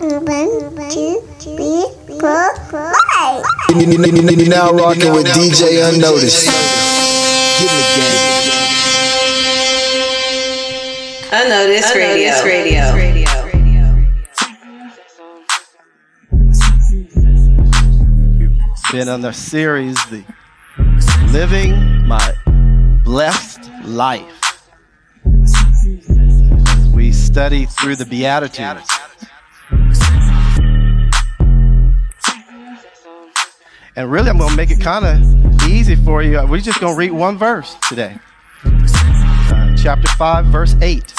One, two, three, four, five. You now rocking with DJ Unnoticed. Give me the game. Unnoticed, Radio. Radio. Been on the series, the Living My Blessed Life. We study through the Beatitudes. And really, I'm going to make it kind of easy for you. We're just going to read one verse today. Uh, chapter 5, verse 8.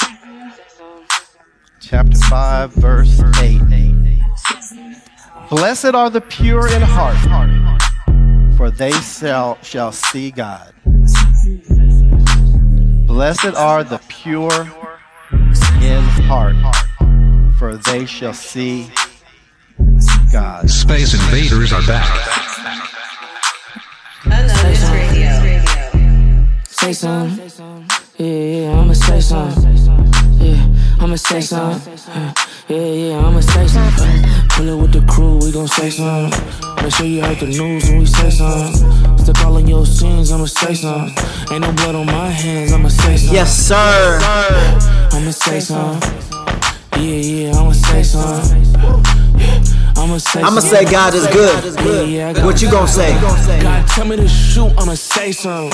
Chapter 5, verse 8. Blessed are the pure in heart, for they shall, shall see God. Blessed are the pure in heart, for they shall see God. Space Invaders are back. Say something. Yeah, yeah, I'ma say something. Yeah, I'ma say something. Uh, Yeah, yeah, I'ma say something. Pull it with the crew, we gon' say something. Make sure you heard the news when we say something. Stick all in your sins, I'ma say something. Ain't no blood on my hands, I'ma say something. Yes, sir. I'ma say something. Yeah, yeah, I'ma say something. Yeah, I'ma say I'ma say God is good. Yeah, yeah, I got What you gonna say? God tell me to shoot, I'ma say something.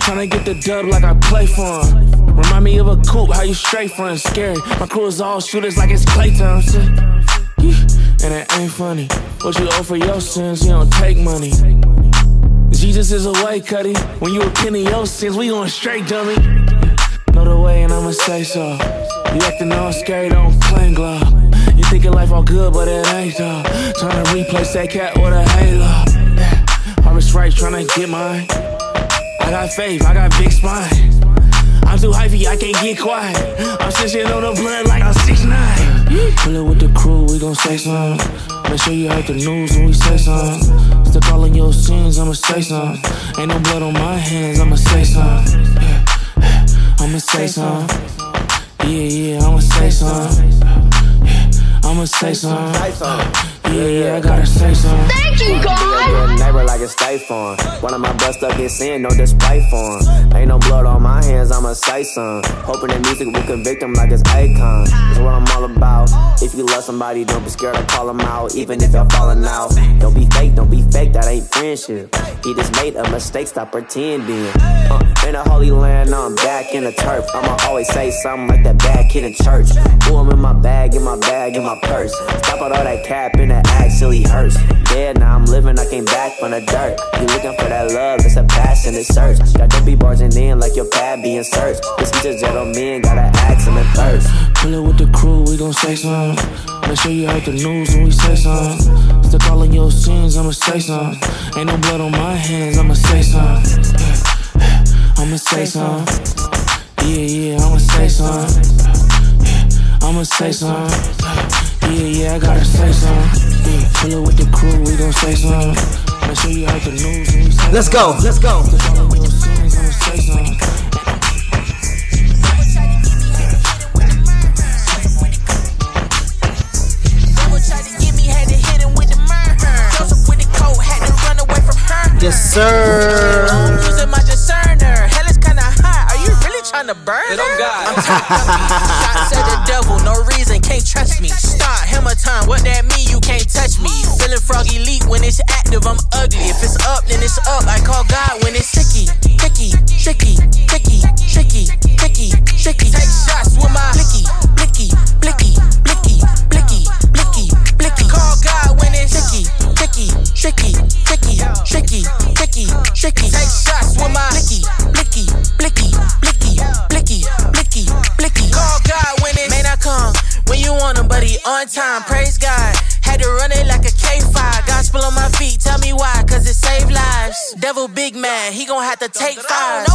Tryna get the dub like I play for him. Remind me of a coupe, how you straight front, scary. My crew is all shooters like it's Klay Thompson. And it ain't funny. What you owe for your sins, you don't take money. Jesus is a way, cutty. When you repent of your sins, we going straight, dummy. Know the way, and I'ma say so. You acting all scary, don't claim glove. Thinking life all good, but it ain't though. Tryna replace that cat with a halo. Yeah. Harvest right, tryna get mine. I got faith, I got big spine. I'm too hypey, I can't get quiet. I'm stitching on the blood like I'm 6'9. Pull it with the crew, we gon' say something. Make sure you heard the news when we say something. Stick all in your sins, I'ma say something. Ain't no blood on my hands, I'ma say something. Yeah, I'ma say something. Yeah, yeah, I'ma say something. I'ma say something. Yeah, yeah, I gotta say something. Thank you, God. Good neighbor like a state farm. One of my bust up get sin, no display for him. Ain't no blood on my hands, I'ma say some. Hoping that music will convict him like it's Akon. That's what I'm all about. If you love somebody, don't be scared to call them out, even if y'all falling out. Don't be fake, don't be fake, that ain't friendship. He just made a mistake, stop pretending. Uh, in the holy land, I'm back in the turf. I'ma always say something like that bad kid in church. Ooh, I'm in my bag, in my bag, in my purse. Stop with all that cap and that actually hurts. Yeah, now I'm living, I came back from the dirt. You looking for that love, it's a passionate search. Got them be barging in like your pad being searched. This is a gentleman, gotta ask him in first. Pull it with the crew, we gon' say something. Make sure you heard the news when we say something. Stick all in your sins, I'ma say something. Ain't no blood on my hands, I'ma say something. I'ma say something. Yeah, yeah, I'ma say something. I'ma say something. Yeah, yeah, I gotta say something. Yeah, it with the crew, we gon' say something. Make sure you when we say Let's go, let's go. Yes, all really trying to burn it? God. I'm talking shots at the devil. No reason, can't trust me. Start hammer time. What that mean? You can't touch me. Feeling froggy leap when it's active. I'm ugly. If it's up, then it's up. I call God when it's sticky, sticky, sticky, sticky, sticky, sticky, sticky. Take shots take five.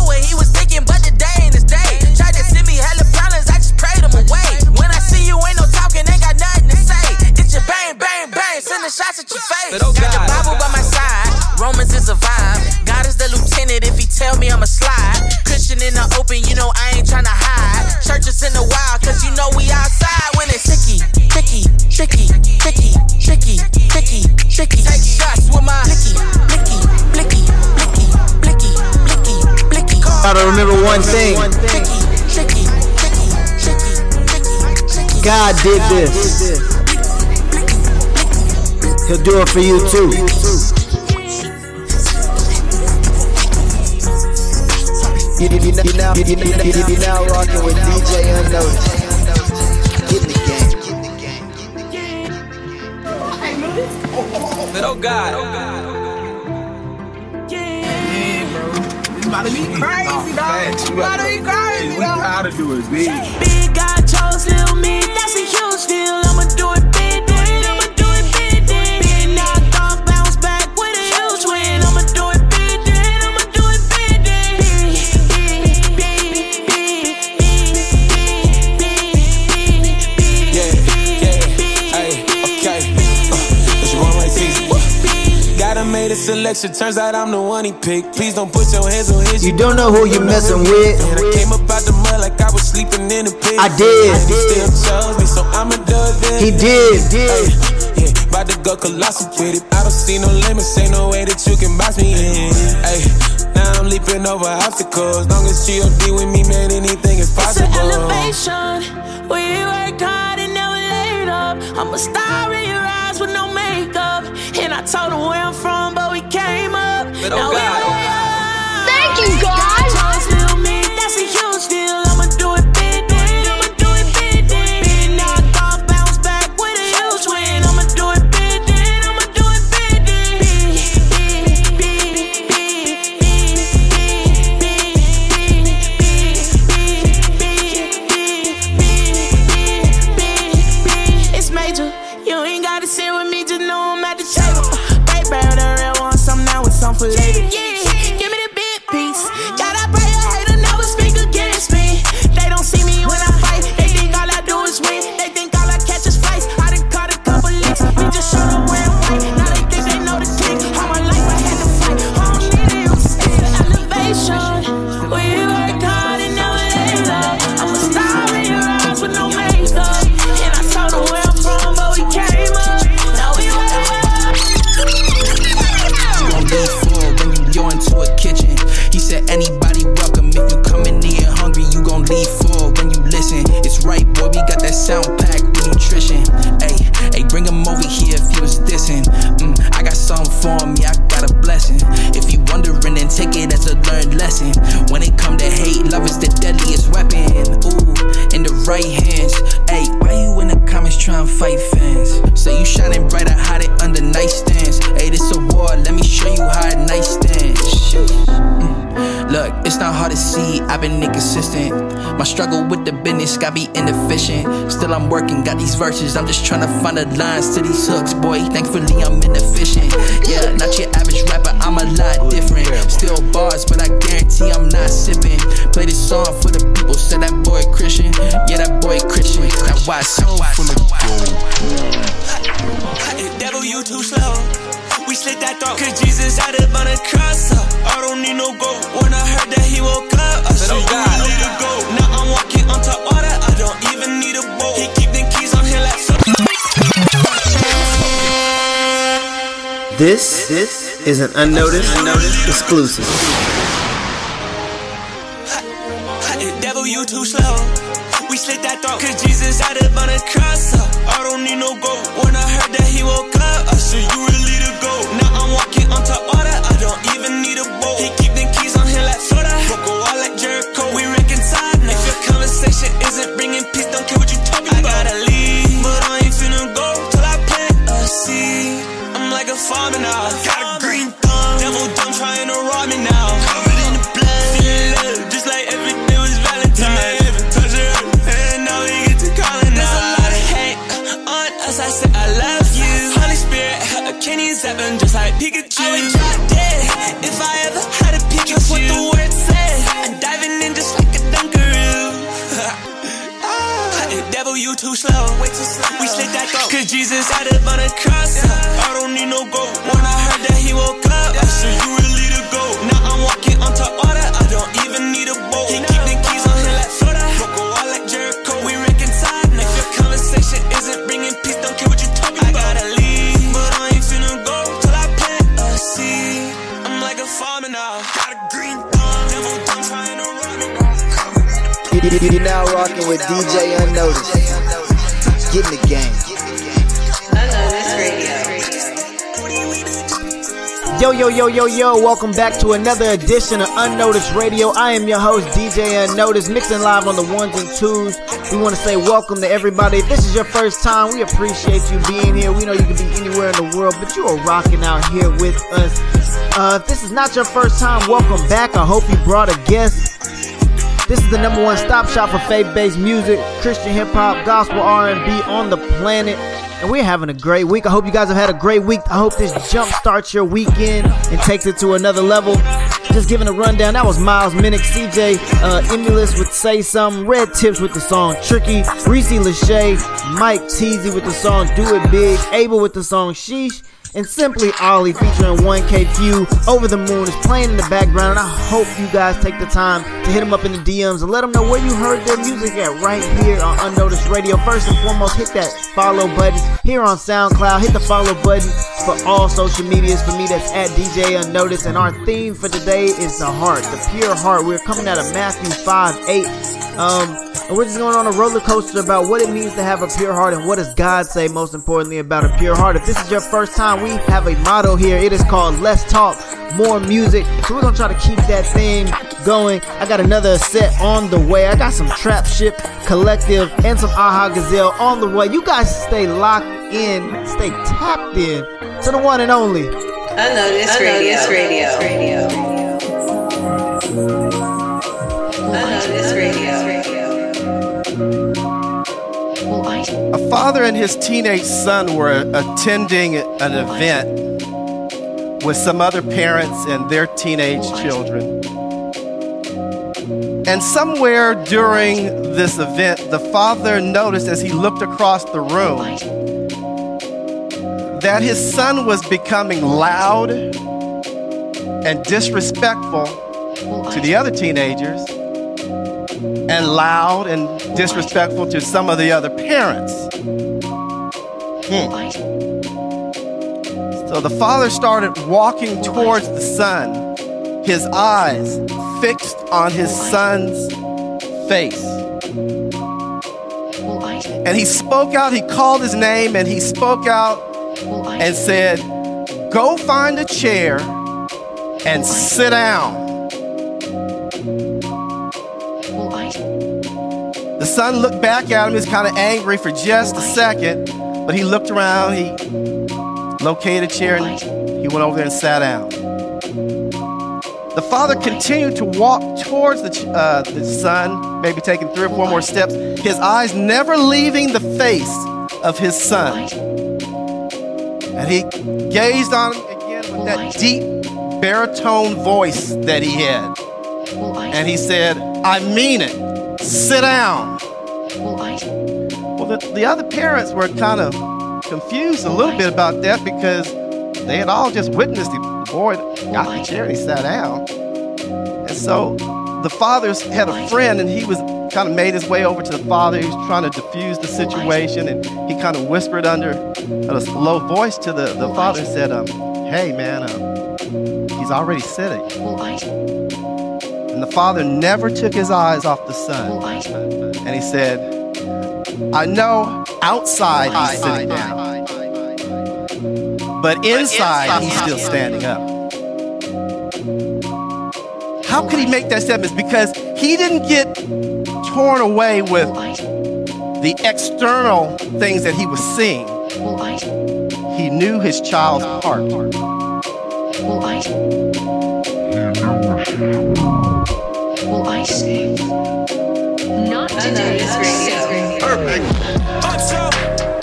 Remember one thing. God did this. He'll do it for you too. You, you, you, you, now, you, you, you, you, you now rocking with DJ Unnoticed. Get in the game. Oh God. About to be crazy, dog. It's about to be crazy, dog. How to do it big. Big guy chose little me, that's selection, turns out I'm the one he picked. Please don't put your hands on his. You don't know who you're messing with. And I came up out the mud like I was sleeping in a pit. I did. He still chose me, so I'ma do it. He did. Hey, yeah, about to go colossal with it. I don't see no limits, ain't no way that you can box me in. Hey, now I'm leaping over obstacles. Long as G.O.D. with me, man, anything is possible. It's an possible. elevation. We worked hard and never laid up. I'm a star in your eyes with no makeup. I told him where I'm from, but we came up. But oh Now we God. way with the business got me inefficient. Still, I'm working, got these verses. I'm just trying to find the lines to these hooks, boy. Thankfully, I'm inefficient. Yeah, not your average rapper, I'm a lot different. Still bars, but I guarantee I'm not sipping. Play this song for the people, say that boy Christian. Yeah, that boy Christian. That why so full of Devil, you too slow. We slit that throat. Cause Jesus had up on a cross. uh, I don't need no gold. When I heard that he woke up, I said, you really to go. Now I'm walking on top This this is an unnoticed, exclusive. Devil, you too slow. We slit that throat. Cause Jesus had up on a cross. I don't need no gold. When I heard that he woke up, I said, you really to go. Now I'm walking on top water. I don't even need a boat. Jesus had up on a cross. I don't need no gold. When I heard that he woke up, I said, You really to go. Now I'm walking on top water. I don't even need a boat. He keep them keys on him like Florida. Broke a wall like Jericho. We reconciled. Now if your conversation isn't bringing peace, don't care what you talking about. I gotta leave, but I ain't finna go till I plant a seed. I'm like a farmer now. Got a green thumb. Devil dumb trying to run me You're now rocking with DJ Unnoticed. Get in the game. Yo, yo, yo, yo, yo, welcome back to another edition of Unnoticed Radio. I am your host, DJ Unnoticed, mixing live on the ones and twos. We want to say welcome to everybody. If this is your first time, we appreciate you being here. We know you can be anywhere in the world, but you are rocking out here with us. Uh, if this is not your first time, welcome back. I hope you brought a guest. This is the number one stop shop for faith-based music, Christian hip hop, gospel R&B on the planet. And we're having a great week. I hope you guys have had a great week. I hope this jump starts your weekend and takes it to another level. Just giving a rundown. That was Miles Minnick, CJ uh, Emulous with Say Something, Red Tips with the song Tricky, Reese Lachey, Mike Teezy with the song Do It Big, Abel with the song Sheesh, and Simply Ollie featuring 1K Phew. Over the Moon is playing in the background, and I hope you guys take the time to hit them up in the DMs and let them know where you heard their music at right here on Unnoticed Radio. First and foremost, hit that follow button here on SoundCloud. Hit the follow button for all social medias. For me, that's at DJ Unnoticed. And our theme for today is the heart, the pure heart. We're coming out of Matthew 5 8. Um, and we're just going on a roller coaster about what it means to have a pure heart and what does God say, most importantly, about a pure heart. If this is your first time, we have a motto here. It is called Less Talk, More Music. So we're going to try to keep that thing going. I got another set on the way. I got some Trap Ship Collective and some Aha Gazelle on the way. You guys stay locked in, stay tapped in to the one and only. Unnoticed Radio. Radio. Radio. A father and his teenage son were attending an event with some other parents and their teenage children. And somewhere during this event, the father noticed as he looked across the room that his son was becoming loud and disrespectful to the other teenagers and loud and disrespectful to some of the other parents. Hmm. So the father started walking towards the son, his eyes fixed on his son's face. And he spoke out, he called his name, and he spoke out and said, Go find a chair and sit down. The son looked back at him, he was kind of angry for just a second, but he looked around, he located a chair, and he went over there and sat down. The father continued to walk towards the, uh, the son, maybe taking three or four more steps, his eyes never leaving the face of his son. And he gazed on him again with that deep baritone voice that he had. And he said, I mean it. Sit down. Well, the, the other parents were kind of confused a little bit about that because they had all just witnessed the boy got the chair and he sat down. And so the fathers had a friend and he was kind of made his way over to the father. He was trying to diffuse the situation and he kind of whispered under a low voice to the, the father and said, um, Hey, man, um, he's already sitting. And the father never took his eyes off the son. And he said, I know outside he's sitting down, but inside he's still standing up. How could he make that statement? It's because he didn't get torn away with the external things that he was seeing. He knew his child's heart. Well, I say, not Unnoticed Radio. Perfect. Uptown,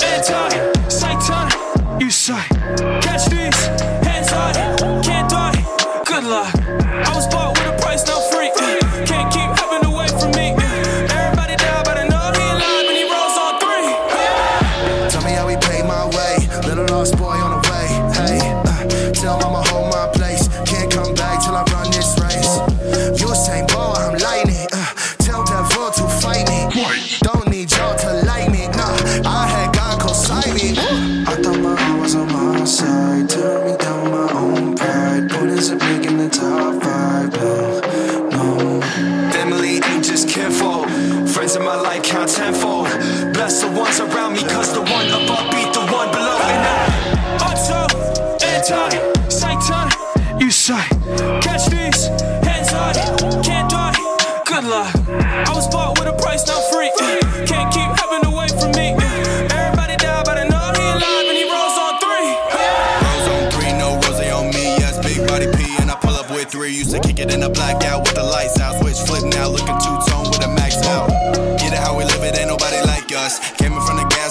anti, Satan, you say. Catch these,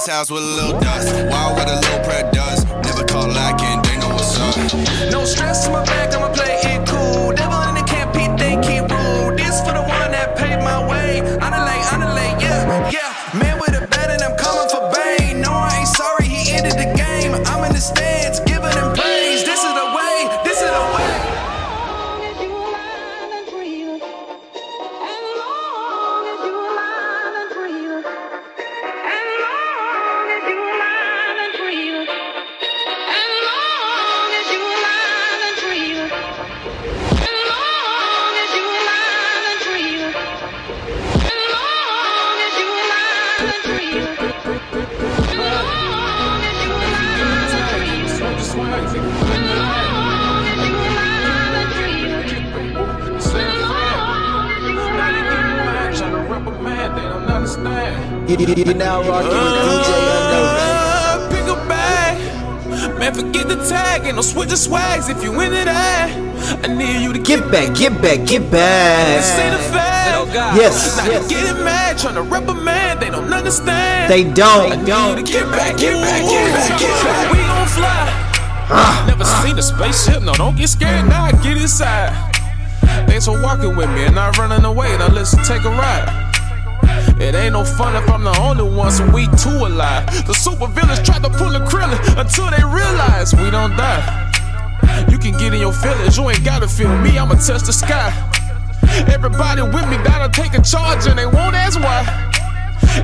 gas house with a little dust. Wild with a little prayer does. Never call lacking, they know what's up. No stress in my back, I'ma play it cool. Devil in the camp, Pete, they keep rule. This for the one that paved my way. Annihilate, annihilate, yeah, yeah. Man with a bat and I'm coming for Bane. No, I ain't sorry, he ended the game. I'm in the stands, tag. Ain't no switch of swags if you into that. Eh? I need you to Get back, get back, get back. This ain't a fact. Yes, Now oh, yes. they getting mad, trying to reprimand. They don't understand. They don't. I need you to get back, get back, get back, get back. We gon' fly. Never seen a spaceship. No, don't get scared. Now I get inside. Thanks for walking with me and not running away. Now let's take a ride. It ain't no fun if I'm the only one, so we two alive. The super villains tried to pull a krillin until they realize we don't die. Can get in your feelings, you ain't gotta feel me, I'ma touch the sky. Everybody with me gotta take a charge and they won't ask why.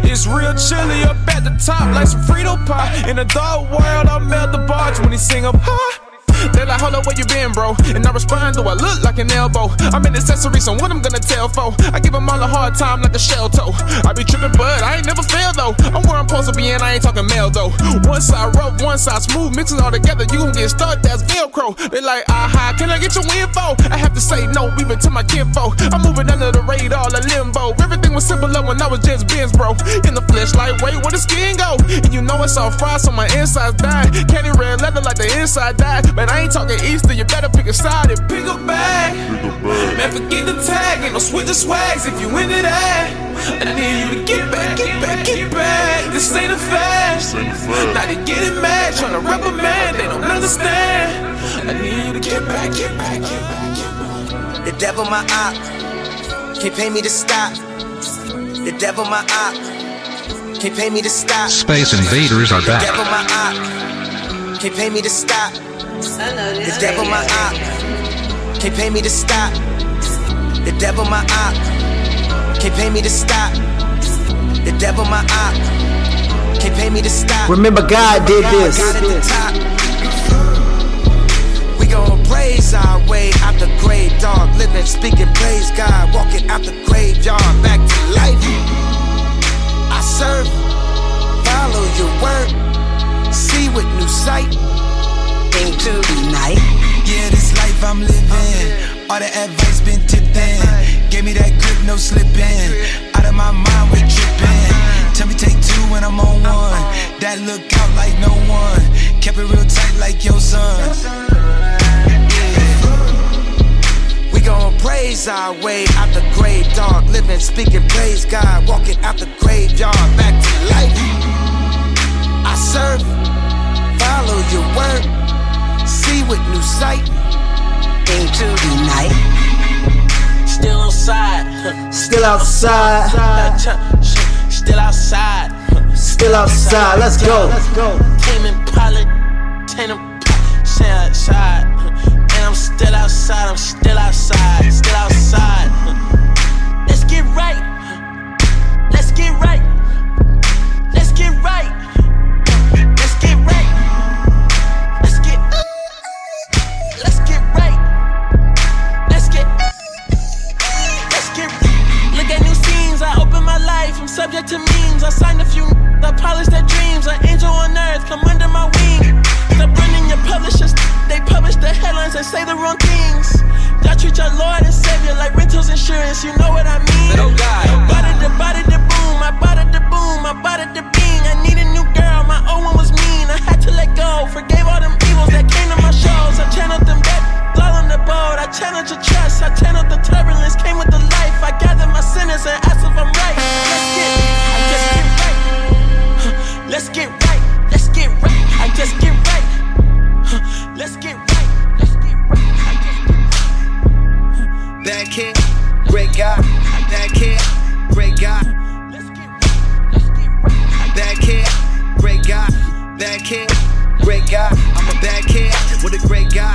It's real chilly up at the top like some Frito pie. In the dark world, I melt the barge when he sing up high. They like, hold up, where you been, bro? And I respond, do I look like an elbow? I'm an accessory, so what I'm gonna tell for? I give them all a hard time like a shell toe. I be tripping, but I ain't never failed though. I'm where I'm supposed to be, and I ain't talking mail though. One side rough, one side smooth, mix it all together, you gon' get stuck, that's Velcro. They like, aha, can I get your info? I have to say no, even to my kinfo. I'm moving under the radar, like limbo. Everything was simpler when I was just Benz, bro. In the flesh, lightweight, where the skin go? And you know it's all fried, so my insides died. Candy red leather like the inside died. But I ain't talking Easter, you better pick a side and pick a bag. Man, forget the tag, ain't no switch swags if you into that. I need you to get back, get back, get back. This ain't a fast. Now they getting mad, trying to man, they don't understand. I need to get back, get back, get back. The devil my op, can't pay me to stop. The devil my op, can't pay me to stop. Space Invaders are The back. devil my op, can't pay me to stop. The devil my op, can't pay me to stop. The devil my op, can't pay me to stop. The devil my op, can't pay me to stop. Remember, God did this. Praise our way out the grave, dog. Living, speaking, praise God. Walking out the graveyard, back to life. I serve, follow your word, see with new sight. Into the night. Yeah, this life I'm living. All the advice been tipped in. Gave me that grip, no slipping. Out of my mind, we're tripping. Tell me take two when I'm on one. That look out like no one. Kept it real tight like your son. Praise our way out the grave, dog. Living, speaking, praise God. Walking out the graveyard, back to life. I serve, follow your word, see with new sight. Into the night. Still outside. Still outside. Still outside. Still outside. Let's go. Let's go. Tame Impala, Tame Stay outside. And I'm still outside. I'm still outside. Still outside. Let's get right. Let's get right. Let's get right. Let's get right. Let's get. Let's get right. Let's get. Let's get. Look at new scenes. I open my life. I'm subject to memes. I signed a few. I polish their dreams. An angel on earth. Come under my wing your publishers, they publish the headlines and say the wrong things. Y'all treat your Lord and Savior like rentals insurance, you know what I mean? Oh God. Bada the body, the boom, I bada the boom, I bada the bean. I need a new girl, my old one was mean. I had to let go, forgave all them evils that came to my shows. I channeled them back, all on the boat. I channeled your trust, I channeled the turbulence, came with the life. I gathered my sinners and asked if I'm right. Let's get, I just get right. Let's get right, let's get right. I just get right. Let's get right. Let's get right. That kid, great guy. That kid, great guy. Let's get right. Let's get right. That kid, great guy. That kid great guy. I'm a bad kid with a great guy.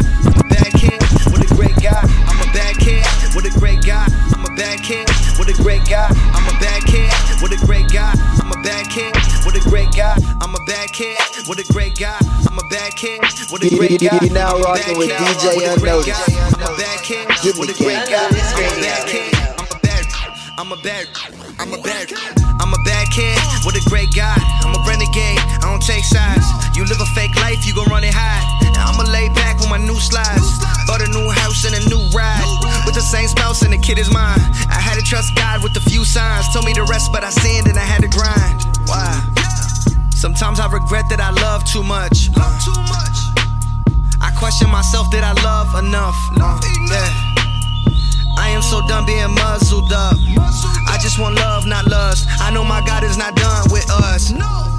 That king with a great guy. I'm a bad kid with a great guy. I'm a bad kid with a great guy. I'm a bad kid with a great guy. I'm a bad kid with a great guy. I'm a bad kid with a great guy. I'm a bad kid with a great guy. I'm a bad kid with a great guy. You now I'm a rocking bad with kid DJ with a great Unnoticed. guy. I'm a bad kid with a great guy. I'm a bad kid. What a great guy! I'm a bad. I'm a bad. I'm a bad kid with a great guy. I'm a renegade. I don't take sides. You live a fake life, you gon' run it high. Now I'ma lay back with my new slides. Bought a new house and a new ride. With the same spouse and the kid is mine. I had to trust God with a few signs. Told me to rest, but I sinned and I had to grind. Why? Sometimes I regret that I love too much. Love too much. I question myself, did I love enough? Yeah. I am so done being muzzled up. I just want love, not lust. I know my God is not done with us.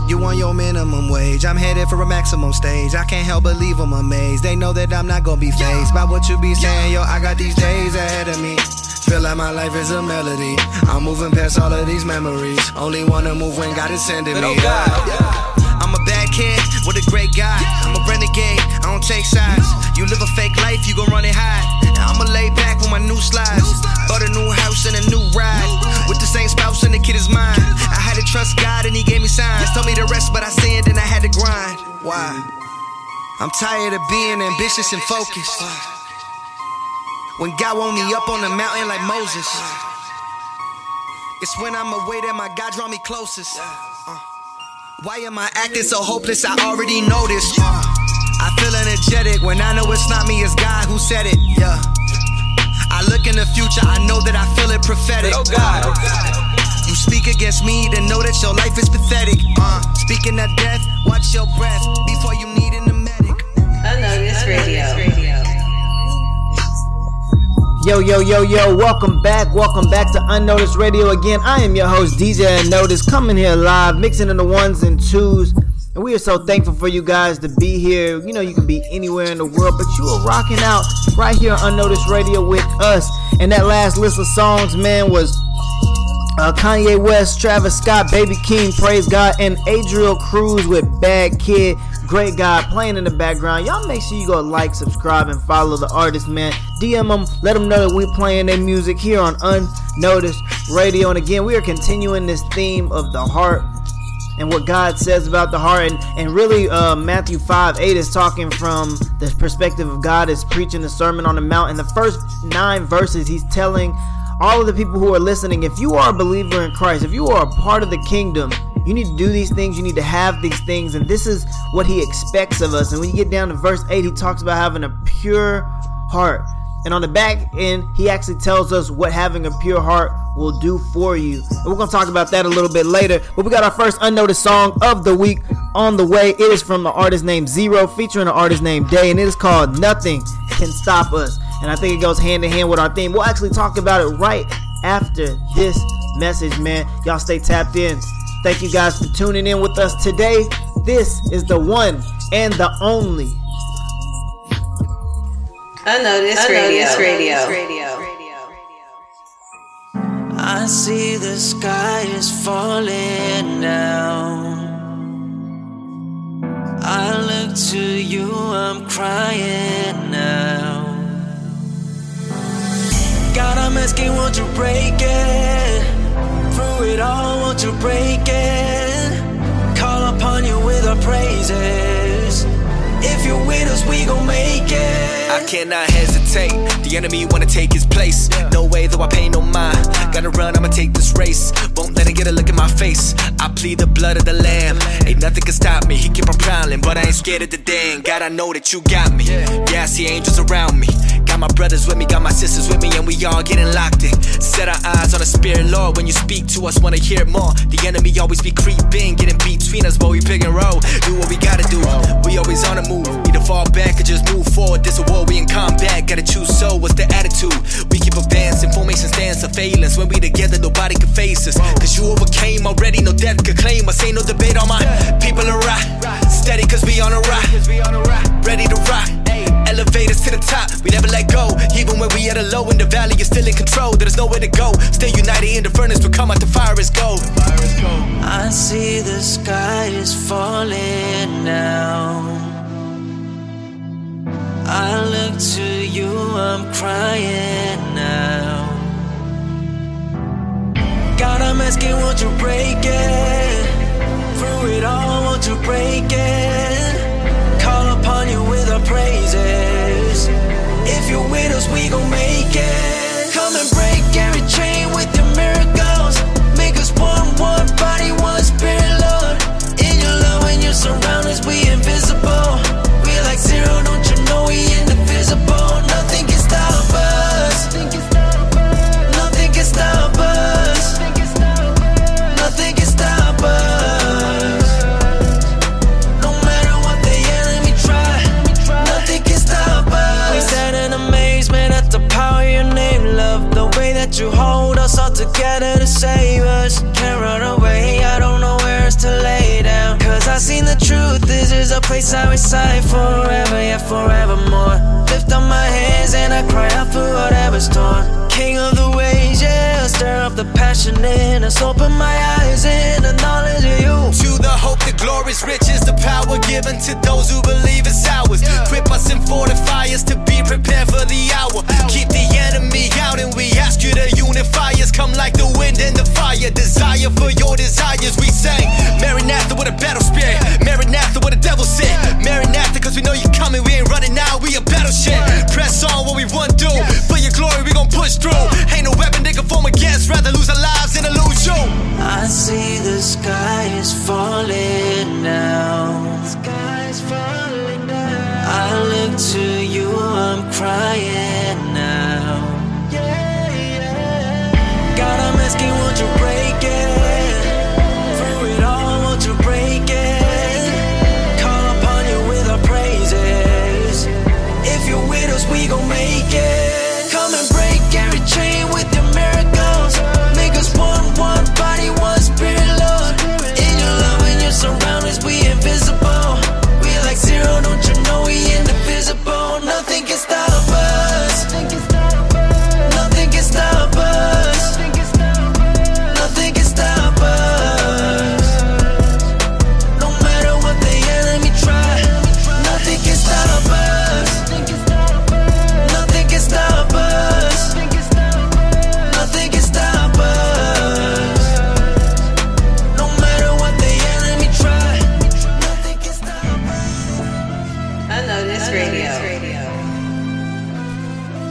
You want your minimum wage. I'm headed for a maximum stage. I can't help but leave them amazed. They know that I'm not gonna be phased by what you be saying. Yo, I got these days ahead of me. Feel like my life is a melody. I'm moving past all of these memories. Only wanna move when God is sending me. Oh God. I'm a bad kid with a great guy. I'm a renegade. I don't take sides. You live a fake life, you gon' run it high. Now I'ma lay back with my new slides. Bought a new house and a new ride. With the same spouse and the kid is mine. I had to trust God and He gave me signs. Told me to rest, but I sinned and I had to grind. Why? I'm tired of being ambitious and focused. When God want me up on the mountain like Moses. It's when I'm away that my God draw me closest. Uh. Why am I acting so hopeless? I already know noticed. I feel energetic when I know it's not me, it's God who said it. Yeah. I look in the future, I know that I feel it prophetic. Oh God. You speak against me, then know that your life is pathetic. Uh, speaking of death, watch your breath before you need a medic. Unnoticed Radio. Yo, yo, yo, yo, welcome back. Welcome back to Unnoticed Radio again. I am your host, DJ Unnoticed, coming here live, mixing in the ones and twos. And we are so thankful for you guys to be here. You know, you can be anywhere in the world, but you are rocking out right here on Unnoticed Radio with us. And that last list of songs, man, was uh, Kanye West, Travis Scott, Baby King, Praise God, and Adriel Cruz with Bad Kid. Great guy playing in the background. Y'all make sure you go like, subscribe, and follow the artist, man. DM them, let them know that we're playing their music here on Unnoticed Radio. And again, we are continuing this theme of the heart and what God says about the heart. And, and really, uh, Matthew 5 8 is talking from the perspective of God, is preaching the Sermon on the Mount. In the first nine verses, he's telling all of the people who are listening if you are a believer in Christ, if you are a part of the kingdom, you need to do these things, you need to have these things, and this is what he expects of us. And when you get down to verse 8, he talks about having a pure heart. And on the back end, he actually tells us what having a pure heart will do for you. And we're going to talk about that a little bit later. But we got our first unnoticed song of the week on the way. It is from the artist named Zero, featuring an artist named Day, and it is called Nothing Can Stop Us. And I think it goes hand in hand with our theme. We'll actually talk about it right after this message, man. Y'all stay tapped in. Thank you guys for tuning in with us today. This is the one and the only Unnoticed Radio. I see the sky is falling down. I look to you, I'm crying now. God, I'm asking, won't you break it? Through it all, you break it? Call upon you with our praises. If you're with us, we gon' make it. I cannot hesitate. The enemy wanna take his place. No way, though I pay no mind. Gotta run, I'ma take this race. Won't let it get a look in my face. I plead the blood of the lamb. Ain't nothing can stop me. He keep on prowling, but I ain't scared of the damn. God, I know that you got me. Yeah, I see angels around me. Got my brothers with me, got my sisters with me, and we all getting locked in. Set our eyes on the spirit, Lord. When you speak to us, wanna hear more. The enemy always be creeping, getting between us, but we pick and roll. Do what we gotta do. We always on the move. Either fall back or just move forward. This a war, we in combat. Gotta choose so. What's the attitude? We keep advancing, formation stands surveillance. When we together, nobody can face us. Cause you overcame already, no death could claim us. Ain't no debate on my people are right. Steady, cause we on a rock. Ready to rock. Elevate us to the top, we never let go. Even when we at a low in the valley, you're still in control. There's nowhere to go. Stay united in the furnace, we come out the fire is gold. I see the sky is falling now. I look to you, I'm crying now. God, I'm asking, won't you break it? Through it all, won't you break it? You're with we gon' make it. Come and break every chain together to save us. Can't run away, I don't know where else to lay down. Cause I seen the truth, this is a place I reside forever, yeah, forevermore. Lift up my hands and I cry out for whatever's torn. King of the ways, yeah, stir up the passion in us. Open my eyes in the knowledge of you. To the hope, the glorious riches, the power given to those who believe it's ours. Equip us and fortify us to be prepared for the hour. Keep the enemy out, and we ask you to unify us. Come like the wind and the fire. Desire for your desires, we sang. Maranatha with a battle spirit. Maranatha with a devil sit. Maranatha, cause we know you're coming. We ain't running now, we a battle shit. Press on what we want to do. For your glory, we gon' push through. Ain't no weapon they can form against. Rather lose our lives than to lose you. I see the sky is falling down. Sky falling down. I look to you, I'm crying now. God, I'm asking, won't you break it? Through it all, won't you break it? Call upon you with our praises. If you're with us, we gon' make it.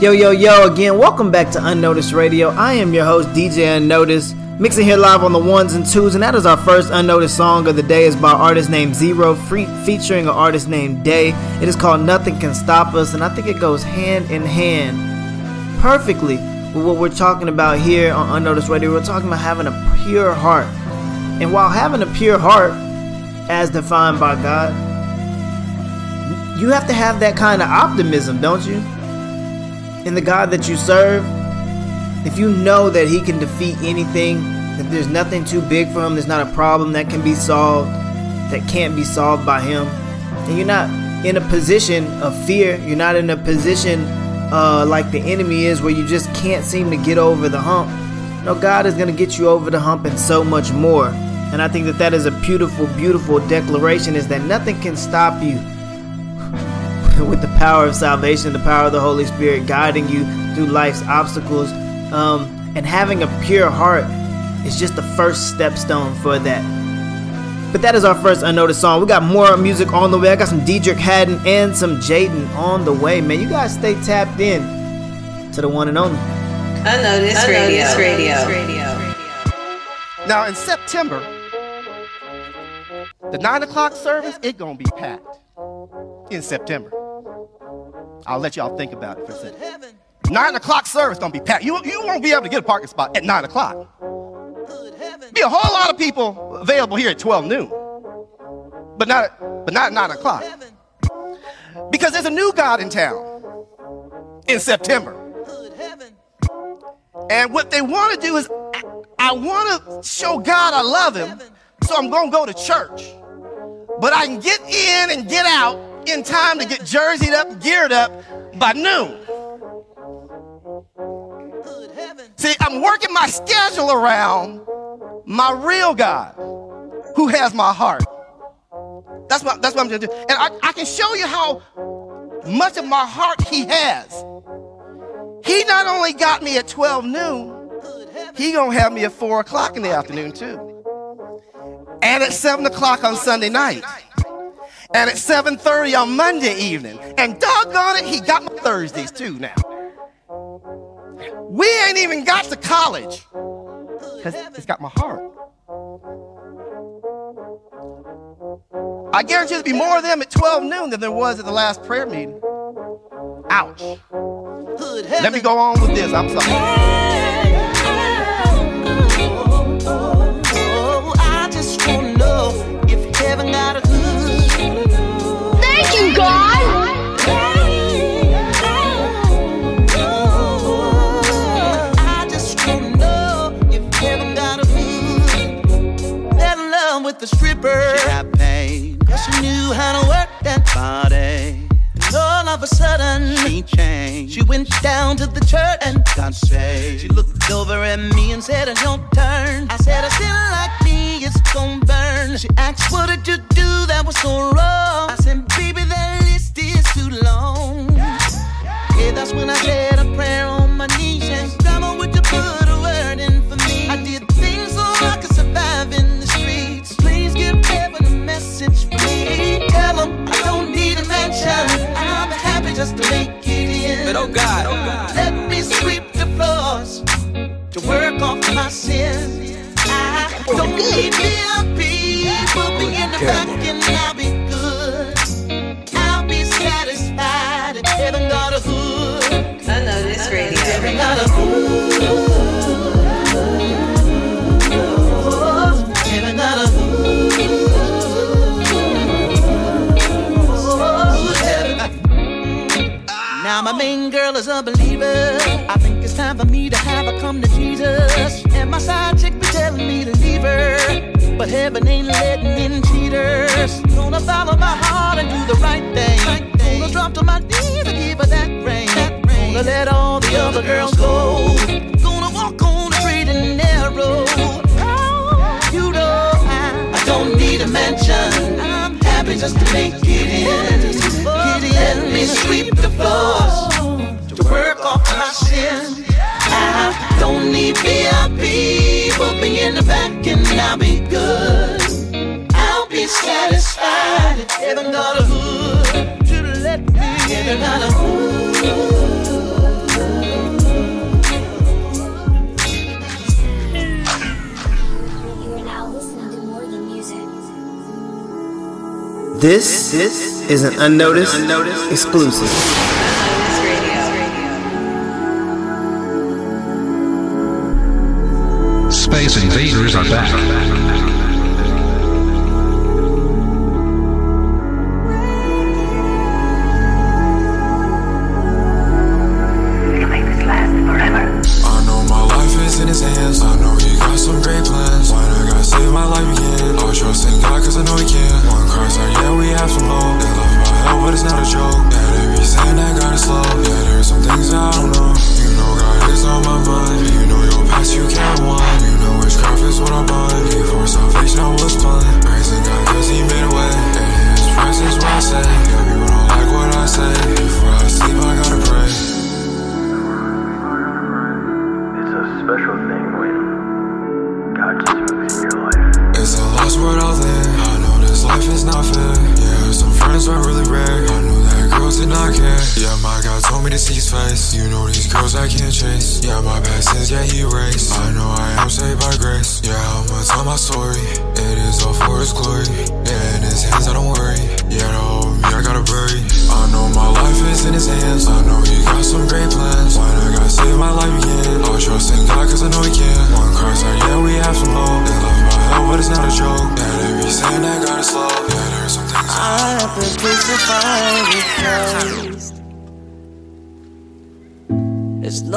Yo, yo, yo, again, welcome back to Unnoticed Radio. I am your host, DJ Unnoticed, mixing here live on the ones and twos, and that is our first unnoticed song of the day. is by an artist named Zero, free, featuring an artist named Day. It is called Nothing Can Stop Us, and I think it goes hand in hand perfectly with what we're talking about here on Unnoticed Radio. We're talking about having a pure heart. And while having a pure heart, as defined by God, you have to have that kind of optimism, don't you? In the God that you serve, if you know that He can defeat anything, that there's nothing too big for Him, there's not a problem that can be solved, that can't be solved by Him, and you're not in a position of fear, you're not in a position uh, like the enemy is where you just can't seem to get over the hump. No, God is going to get you over the hump and so much more. And I think that that is a beautiful, beautiful declaration is that nothing can stop you with the power of salvation, the power of the Holy Spirit guiding you through life's obstacles. Um, and having a pure heart is just the first stepstone for that. But that is our first unnoticed song. We got more music on the way. I got some Deitrick Haddon and some Jaden on the way. Man, you guys stay tapped in to the one and only. Unnoticed, Unnoticed Radio. Radio. Now in September, the nine o'clock service, it gonna be packed. In September. I'll let y'all think about it for a second. Nine o'clock service gonna be packed. You, you won't be able to get a parking spot at nine o'clock. Be a whole lot of people available here at 12 noon. But not but not at nine o'clock. Because there's a new God in town in September. And what they want to do is, I want to show God I love Him, so I'm going to go to church. But I can get in and get out in time to get jerseyed up, geared up by noon. See, I'm working my schedule around my real God who has my heart. That's what, that's what I'm going to do. And I, I can show you how much of my heart He has. He not only got me at 12 noon, he gonna have me at four o'clock in the afternoon too. And at seven o'clock on Sunday night. And at 7:30 on Monday evening. And doggone it, he got my Thursdays too now. We ain't even got to college. Cause it's got my heart. I guarantee there'll be more of them at 12 noon than there was at the last prayer meeting. Ouch. Let me go on with this. I'm sorry. She got paid. She knew how to work that body. And all of a sudden, she changed. She went down to the church and got saved. She looked over at me and said, It's your turn. I said, I sin like me, it's gon' burn. She asked, What did you do that was so wrong? Girl is a believer. I think it's time for me to have her come to Jesus. And my side chick be telling me to leave her. But heaven ain't letting in cheaters. Gonna follow my heart and do the right thing. Gonna drop to my knees and give her that ring. Gonna let all the other girls go. Gonna walk on the straight and narrow. Oh, you know I, I don't need a mansion. I'm happy just to make it in. Let me sweep the floors to work off my sins. I don't need VIP. Put me in the back and I'll be good. I'll be satisfied heaven got a hood. Let me heaven got a hood. This is an unnoticed, exclusive. Invaders are back.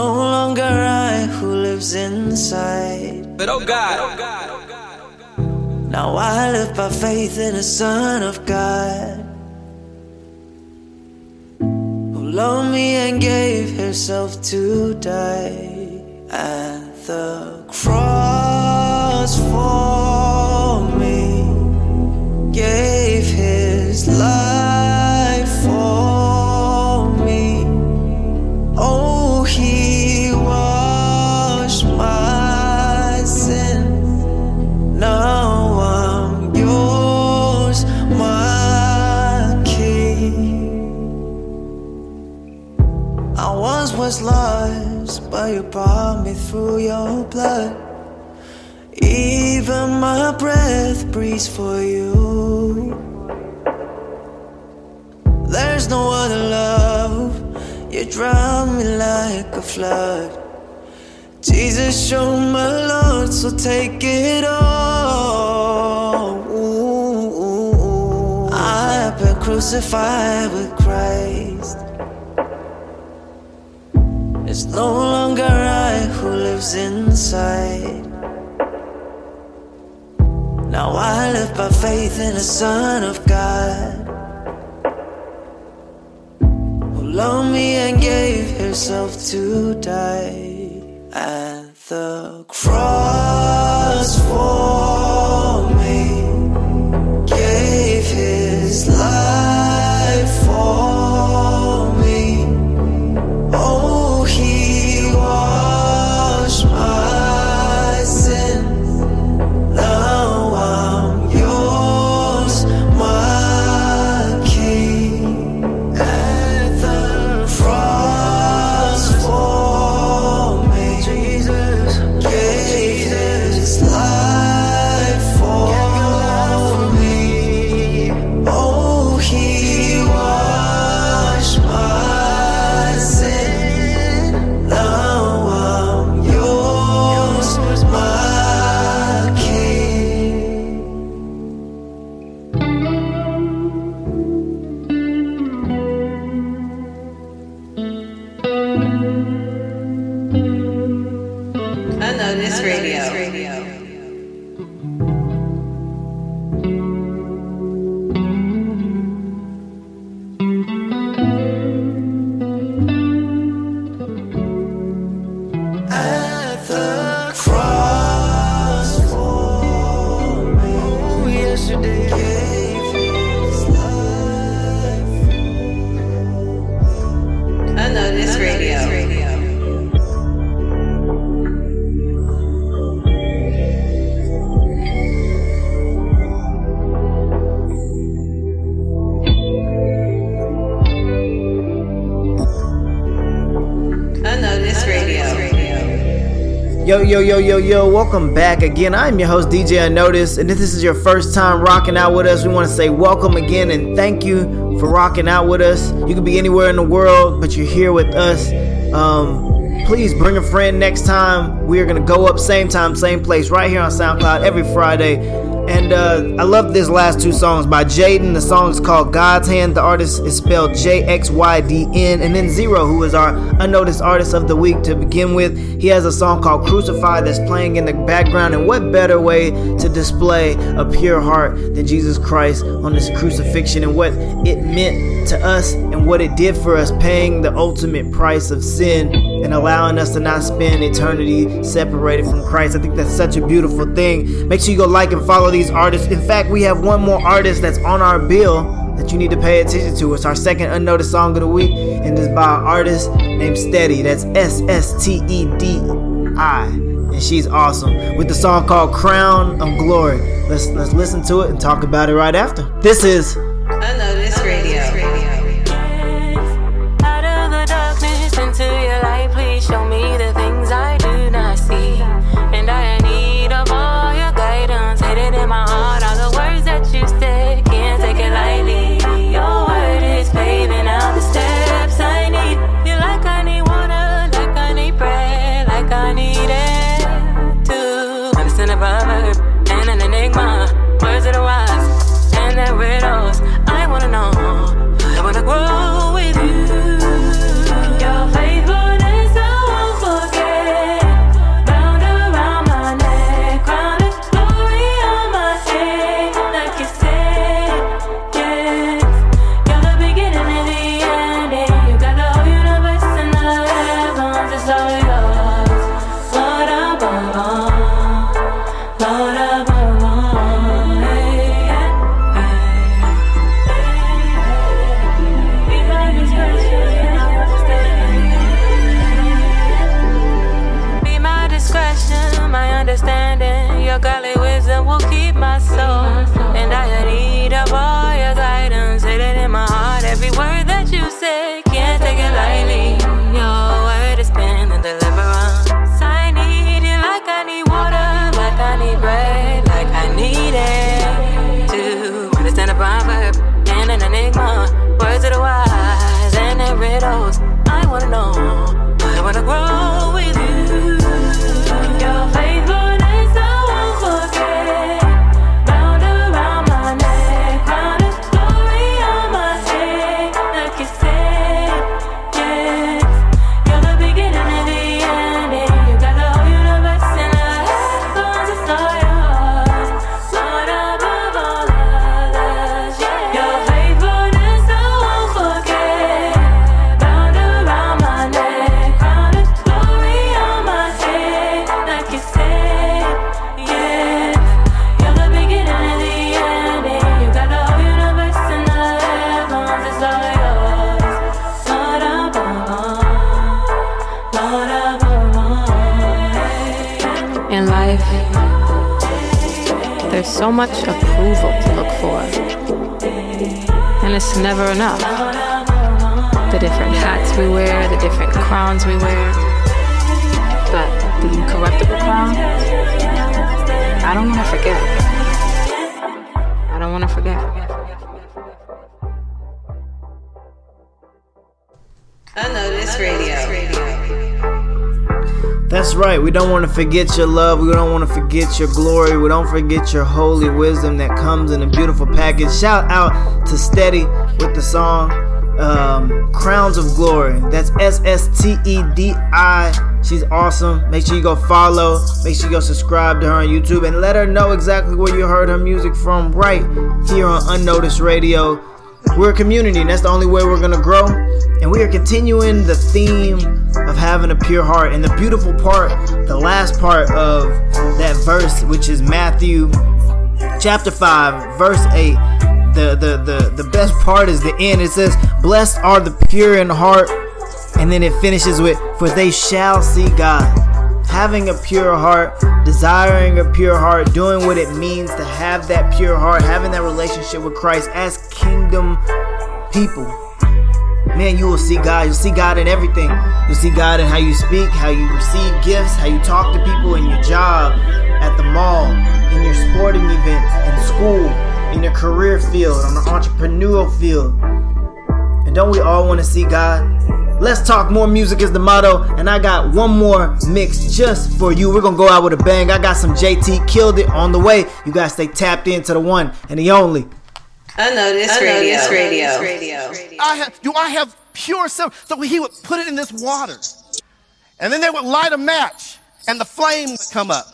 No longer I who lives inside. But oh God, oh God. Now I live by faith in the Son of God. Who loved me and gave himself to die at the cross for you brought me through your blood. Even my breath breathes for you. There's no other love. You drown me like a flood. Jesus, show my Lord, so take it all. Ooh, I have been crucified with Christ. It's no longer I who lives inside. Now I live by faith in the Son of God. Who loved me and gave himself to die at the cross for welcome back again. I'm your host, DJ Unnoticed, and if this is your first time rocking out with us, we want to say welcome again and thank you for rocking out with us. You could be anywhere in the world, but you're here with us. Um, please bring a friend next time. We are going to go up same time, same place, right here on SoundCloud every Friday. And uh, I love this last two songs by Jaden. The song is called God's Hand. The artist is spelled J X Y D N. And then Zero, who is our unnoticed artist of the week to begin with. He has a song called Crucify that's playing in the background. And what better way to display a pure heart than Jesus Christ on this crucifixion and what it meant to us what it did for us, paying the ultimate price of sin and allowing us to not spend eternity separated from Christ. I think that's such a beautiful thing. Make sure you go like and follow these artists. In fact, we have one more artist that's on our bill that you need to pay attention to. It's our second unnoticed song of the week, and it's by an artist named Steady. That's S S T E D I. And she's awesome with the song called Crown of Glory. Let's let's listen to it and talk about it right after. This is much approval to look for, and it's never enough. The different hats we wear, the different crowns we wear, but the incorruptible crown, I don't want to forget. I don't want to forget. Unnoticed Radio. That's right. We don't want to forget your love. We don't want to forget your glory. We don't forget your holy wisdom that comes in a beautiful package. Shout out to Steady with the song um, Crowns of Glory. That's S S T E D I. She's awesome. Make sure you go follow. Make sure you go subscribe to her on YouTube and let her know exactly where you heard her music from right here on Unnoticed Radio. We're a community, and that's the only way we're gonna grow. And we are continuing the theme of having a pure heart. And the beautiful part, the last part of that verse, which is Matthew chapter 5, verse 8. The, the, the, the best part is the end. It says, Blessed are the pure in heart. And then it finishes with, For they shall see God having a pure heart, desiring a pure heart, doing what it means to have that pure heart, having that relationship with Christ as kingdom people. Man, you will see God. You'll see God in everything. You'll see God in how you speak, how you receive gifts, how you talk to people in your job, at the mall, in your sporting events, in school, in your career field, on the entrepreneurial field. And don't we all want to see God? Let's talk more music is the motto, and I got one more mix just for you. We're gonna go out with a bang. I got some JT killed it on the way. You guys stay tapped into the one and the only. Unnoticed, Unnoticed Radio. It's radio. It's radio. I have, do I have pure silver? So he would put it in this water. And then they would light a match and the flame would come up.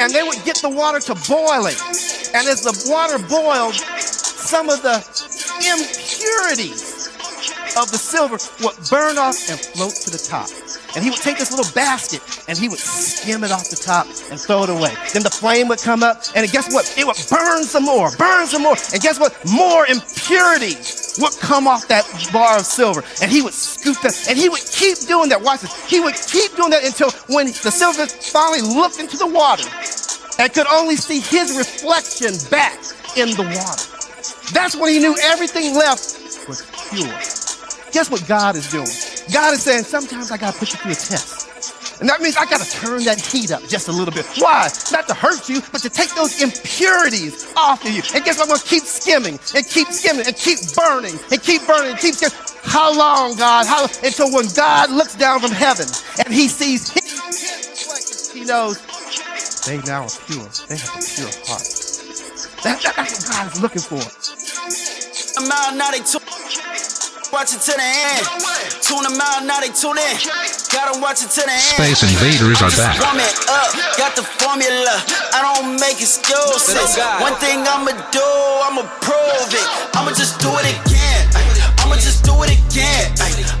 And they would get the water to boiling. And as the water boiled, some of the impurities of the silver would burn off and float to the top. And he would take this little basket and he would skim it off the top and throw it away. Then the flame would come up and guess what? It would burn some more, burn some more. And guess what? More impurities would come off that bar of silver. And he would scoop that and he would keep doing that. Watch this. He would keep doing that until when the silver finally looked into the water and could only see his reflection back in the water. That's when he knew everything left was pure. Guess what God is doing? God is saying, sometimes I gotta put you through a test. And that means I gotta turn that heat up just a little bit. Why? Not to hurt you, but to take those impurities off of you. And guess what? I'm gonna keep skimming and keep skimming and keep burning and keep burning and keep skimming. How long, God? How until when God looks down from heaven and he sees he knows they now are pure. They have a pure heart. That, that, that's what God is looking for. I'm out now they. Watch it to the end. Tune them out now they tune in. Got them watching to the end. Space Invaders are back. Warm it up, got the formula. I don't make excuses. One thing I'ma do, I'ma prove it. I'ma just do it again. I'ma just do it again.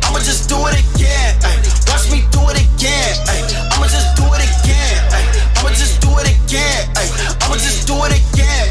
I'ma just do it again. Watch me do it again. I'ma just do it again. I'ma just do it again. I'ma just do it again.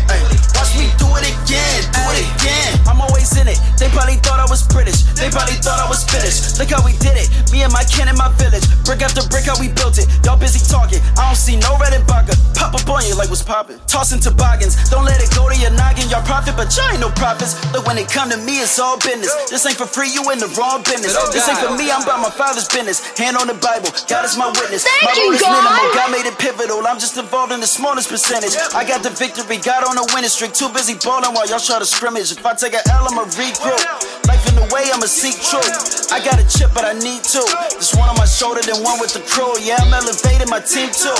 Watch me do it again. Do it again. I'm always in it. They probably thought I was British. They probably thought I was finished. Look how we did it. Me and my kin in my village. Brick after brick, how we built it. Y'all busy talking. I don't see no red and vodka. Pop up on you like what's poppin'. Tossing toboggans. Don't let it go to your noggin. Y'all profit, but y'all ain't no profits. Look, when it come to me, it's all business. This ain't for free, you in the wrong business. This ain't for me, I'm about my father's business. Hand on the Bible, God is my witness. Thank my you, rule is God. minimal. God made it pivotal. I'm just involved in the smallest percentage. I got the victory, God on the winning streak. Too busy to scrimmage. If I take a L, I'ma regroup. Life in the way, I'ma seek truth. I got a chip, but I need two. This one on my shoulder, then one with the crew. Yeah, I'm elevating my team too.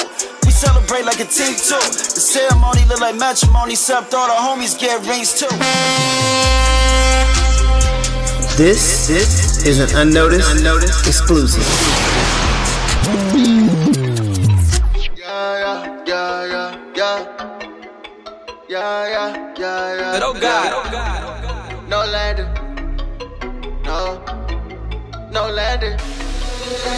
We celebrate like a team too. The ceremony look like matrimony, except all the homies get rings too. This, this is an unnoticed, unnoticed exclusive. Yeah, yeah, yeah, yeah. But oh God. No landing. No. No landing.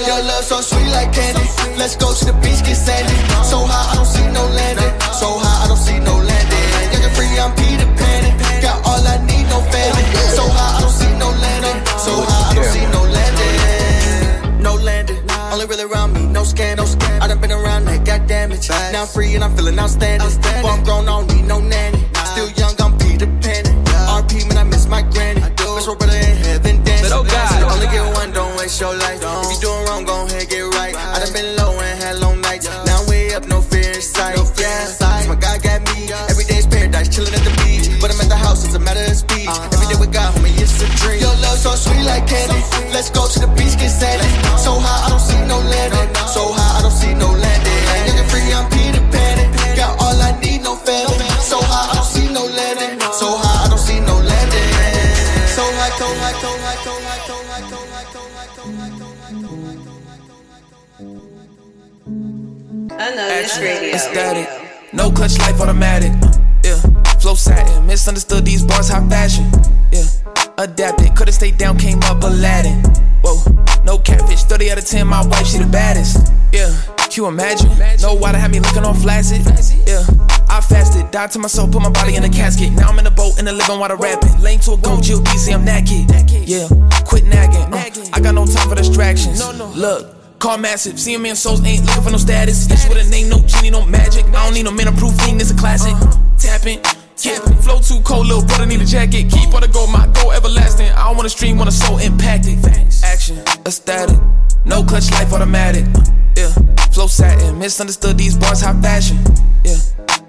Your love so sweet like candy. Let's go to the beach, get sandy. So high, I don't see no landing. So high, I don't see no landing. Young and free, I'm Peter Pan. Got all I need, no family. So high, I don't see no landing. So high, I don't see no landing. No landing. Only really around me, no scam, no scam. I done been around that, got damage. Now I'm free and I'm feeling outstanding. Well, I'm grown, I don't need no nanny. Still young, I'm Peter Pan. RP, man, I miss my granny. Miss my brother in heaven dancing. Oh God. Only get one, don't waste your life. If you doing wrong, House, it's a matter of speech. Every day with God, homie, it's a dream. Your love so sweet like candy. Let's go to the beach, get sandy. So high, I don't see no landing. So high, I don't see no landing. Nigga free, I'm Peter Pan. Got all I need, no family. So high, I don't see no landing. So high, I don't see no landing. So high, so high, so high, so high, so high, so high, so high, so high, so Unnoticed radio. Aesthetic. No clutch life automatic. Flow satin. Misunderstood these bars, high fashion. Yeah. Adapted. Could've stayed down, came up Aladdin. Whoa. No catfish. 30 out of 10, my wife, she the baddest. Yeah. Can you imagine? No water had me looking all flaccid. Yeah. I fasted, died to my soul, put my body in a casket. Now I'm in a boat in the living water rapping. Lane to a goat, GODC, I'm naked. Yeah, quit nagging. Uh, I got no time for distractions. Look, call massive. Seeing me in souls ain't looking for no status. This with a name, no genie, no magic. I don't need no man approved thing, this a classic. Tapping. Yeah, flow too cold, little brother need a jacket. Keep on the go, my goal everlasting. I don't wanna stream, wanna soul impacted. Action, ecstatic. No clutch life automatic. Yeah, flow satin. Misunderstood these bars, high fashion. Yeah,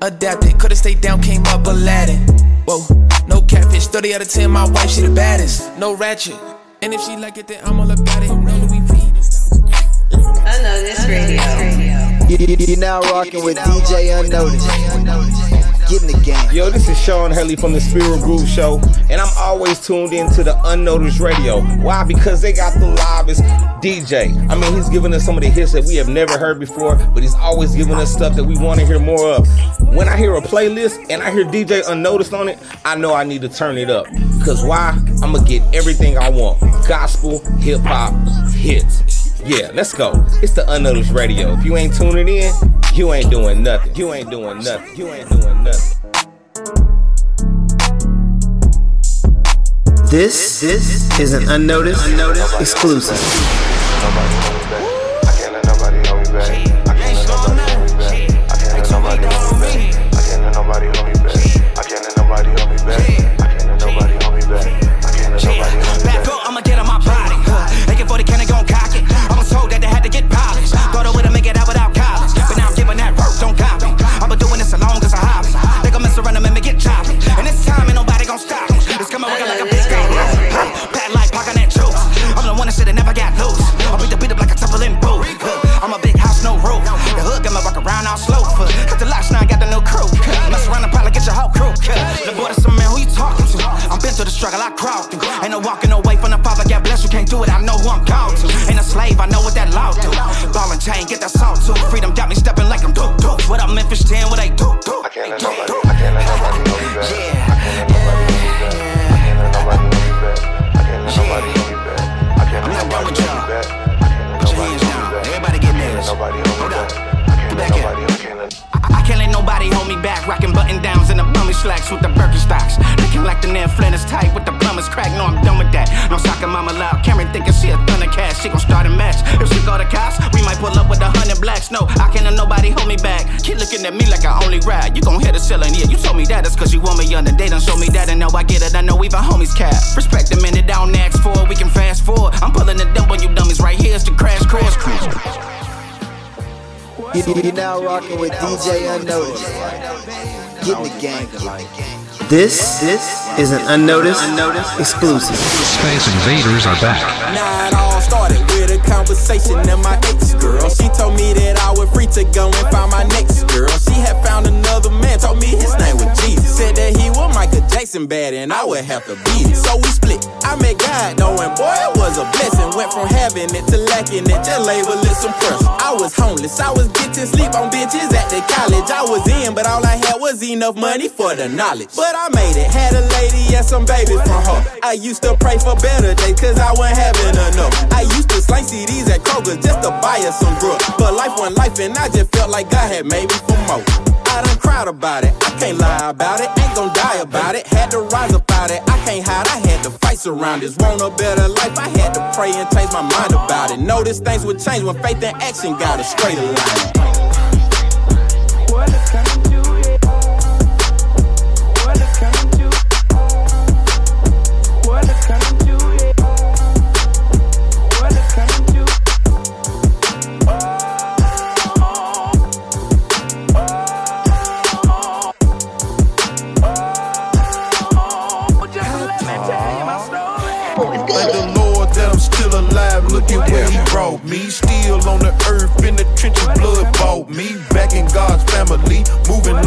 adapted. Could've stayed down, came up Aladdin. Whoa, no catfish. 30 out of 10, my wife, she the baddest. No ratchet. And if she like it, then I'ma look at it. No Louis V. Unnoticed radio. You, you, you now rocking with DJ Unnoticed. Get in the game. Yo, this is Sean Haley from the Spirit Groove Show, and I'm always tuned into the Unnoticed Radio. Why? Because they got the livest DJ. I mean, he's giving us some of the hits that we have never heard before, but he's always giving us stuff that we want to hear more of. When I hear a playlist and I hear DJ Unnoticed on it, I know I need to turn it up. Because why? I'm going to get everything I want gospel, hip hop, hits. Yeah, let's go. It's the Unnoticed Radio. If you ain't tuning in, you ain't doing nothing. You ain't doing nothing. You ain't doing nothing. This this is an unnoticed, unnoticed exclusive. This this is an unnoticed, unnoticed exclusive. Space Invaders are back. Now it all started with a conversation and my ex girl. She told me that I was free to go and Jackson bad and I would have to beat it. So we split. I met God knowing, boy, it was a blessing. Went from having it to lacking it, just label it some pressure. I was homeless, I was getting sleep on bitches at the college. I was in, but all I had was enough money for the knowledge. But I made it, had a lady and some babies from her. I used to pray for better days, cause I wasn't having enough. I used to slang CDs at Kroger just to buy us some grub. But life wasn't life, and I just felt like God had made me for more. I done cried about it, I can't lie about it, ain't gon' die about it. Had to rise about it, I can't hide, I had to fight around this. Want a better life, I had to pray and change my mind about it. Notice things would change when faith and action got a straight line.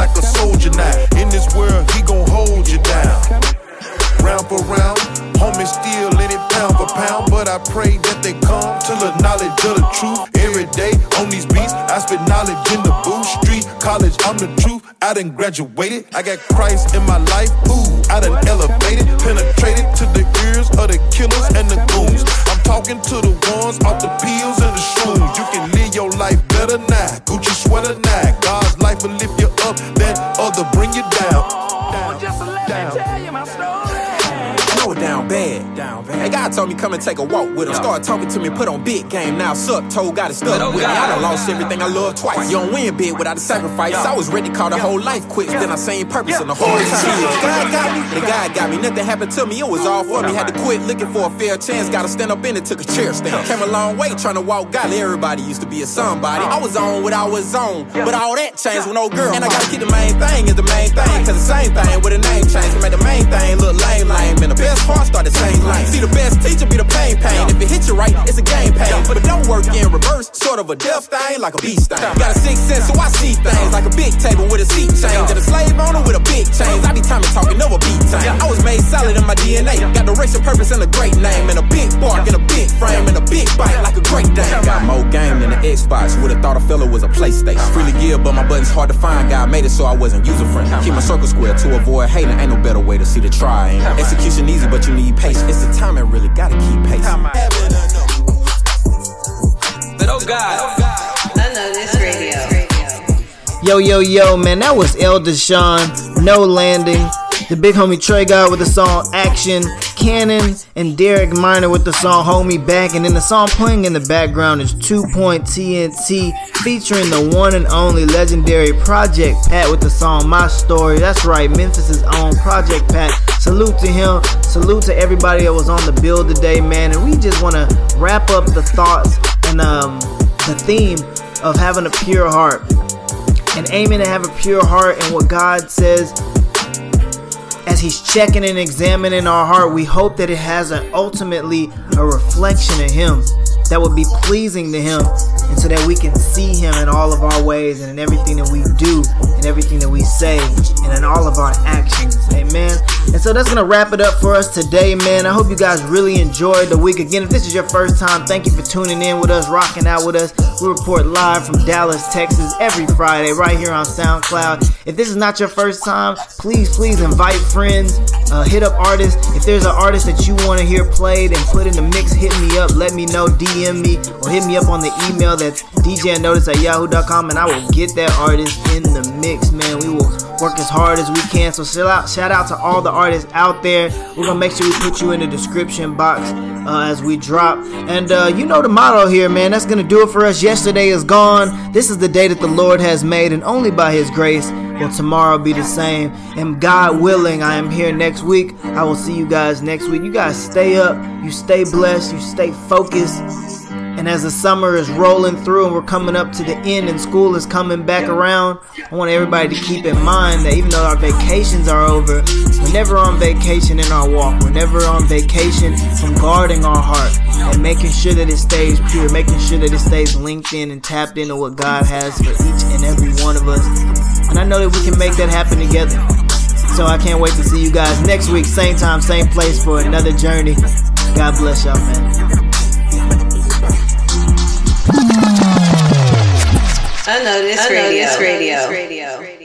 Like a soldier now. In this world, he gon' hold you down. Round for round, homie still in it pound for pound. But I pray that they come to the knowledge of the truth. Every day on these beats, I spit knowledge in the booth. Street, college, I'm the truth. I done graduated. I got Christ in my life. Ooh, I done elevated, penetrated to the ears of the killers and the goons. I'm talking to the ones off the pills and the shrooms. You can live your life better now. Gucci sweater now. Told me come and take a walk with him. Start talking to me, put on big game. Now suck, told got it stuck with me. I done lost everything I love twice. You don't win big without a sacrifice. I was ready to call the whole life quits. Then I seen purpose in the hard times. God got me. The God got me. Nothing happened to me. It was all for me. Had to quit looking for a fair chance. Gotta stand up in it. Took a chair stand. Came a long way trying to walk godly. Everybody used to be a somebody. I was on what I was on. But all that changed with no girl. And I gotta keep the main thing is the main thing. Cause the same thing with a name change. Make the main thing look lame, lame. And the best part start the same lane. See the best teacher be the pain, pain. If it hit you right, it's a game pain. But don't work in reverse. Sort of a death thing, like a beast thing. Got a sixth sense, so I see things like a big table with a seat change. And a slave owner with a big change. I be time and talking over beat time. I was made solid in my DNA. Got the racial purpose and a great name. And a big bark and a big frame and a big bite like a great dame. Got more game than the Xbox. Would've thought a fella was a PlayStation. Freely give, but my buttons hard to find. God made it so I wasn't user friendly. Keep my circle square to avoid hating. Ain't no better way to see the triangle. Execution easy, but you need patience. It's the time and really gotta keep pace. But oh God, I know this radio. Yo, yo, yo, man, that was Elder Sean, No Landing. The big homie Trey God with the song Action. Canon and Derek Minor with the song Homie Back. And then the song playing in the background is Two Point TNT featuring the one and only legendary Project Pat with the song My Story. That's right, Memphis' own Project Pat. Salute to him. Salute to everybody that was on the bill today, man. And we just want to wrap up the thoughts and um, the theme of having a pure heart and aiming to have a pure heart and what God says as he's checking and examining our heart we hope that it has an ultimately a reflection of him that would be pleasing to him and so that we can see him in all of our ways and in everything that we do and everything that we say and in all of our actions. Amen. And so that's gonna wrap it up for us today man. I hope you guys really enjoyed the week. Again if this is your first time thank you for tuning in with us rocking out with us. We report live from dallas texas every friday right here on soundcloud. If this is not your first time please please invite friends uh, hit up artists. If there's an artist that you want to hear played and put in the mix hit me up. Let me know dm me or hit me up on the email that's djnotice at yahoo.com and i will get that artist in the mix man. We will work as hard as we can. So shout out shout out to all the artists out there. We're gonna make sure we put you in the description box uh, as we drop. And uh, you know the motto here man. That's gonna do it for us. Yesterday is gone. This is the day that the lord has made and only by his grace will tomorrow be the same. And god willing i am here next week. I will see you guys next week. You guys stay up. You stay blessed. You stay focused and as the summer is rolling through and we're coming up to the end and school is coming back around, I want everybody to keep in mind that even though our vacations are over, we're never on vacation in our walk. We're never on vacation from guarding our heart and making sure that it stays pure, making sure that it stays linked in and tapped into what God has for each and every one of us. And I know that we can make that happen together. So I can't wait to see you guys next week, same time, same place for another journey. God bless y'all, man. This I know radio. this radio.